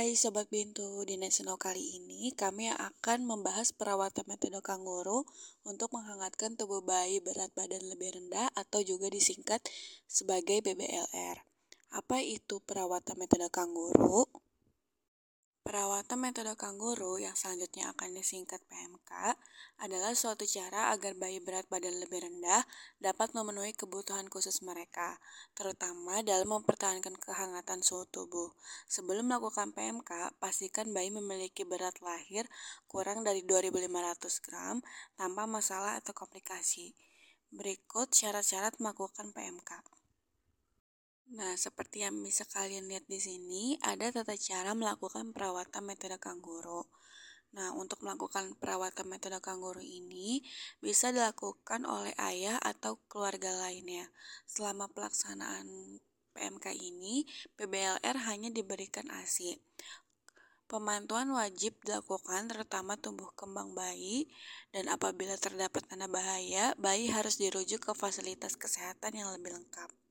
Hai Sobat Bintu, di National kali ini kami akan membahas perawatan metode kanguru untuk menghangatkan tubuh bayi berat badan lebih rendah atau juga disingkat sebagai BBLR. Apa itu perawatan metode kanguru? Perawatan metode kanguru yang selanjutnya akan disingkat PMK adalah suatu cara agar bayi berat badan lebih rendah dapat memenuhi kebutuhan khusus mereka, terutama dalam mempertahankan kehangatan suhu tubuh. Sebelum melakukan PMK, pastikan bayi memiliki berat lahir kurang dari 2500 gram tanpa masalah atau komplikasi. Berikut syarat-syarat melakukan PMK. Nah, seperti yang bisa kalian lihat di sini, ada tata cara melakukan perawatan metode kanguru. Nah, untuk melakukan perawatan metode kanguru ini bisa dilakukan oleh ayah atau keluarga lainnya. Selama pelaksanaan PMK ini, PBLR hanya diberikan ASI. Pemantauan wajib dilakukan terutama tumbuh kembang bayi dan apabila terdapat tanda bahaya, bayi harus dirujuk ke fasilitas kesehatan yang lebih lengkap.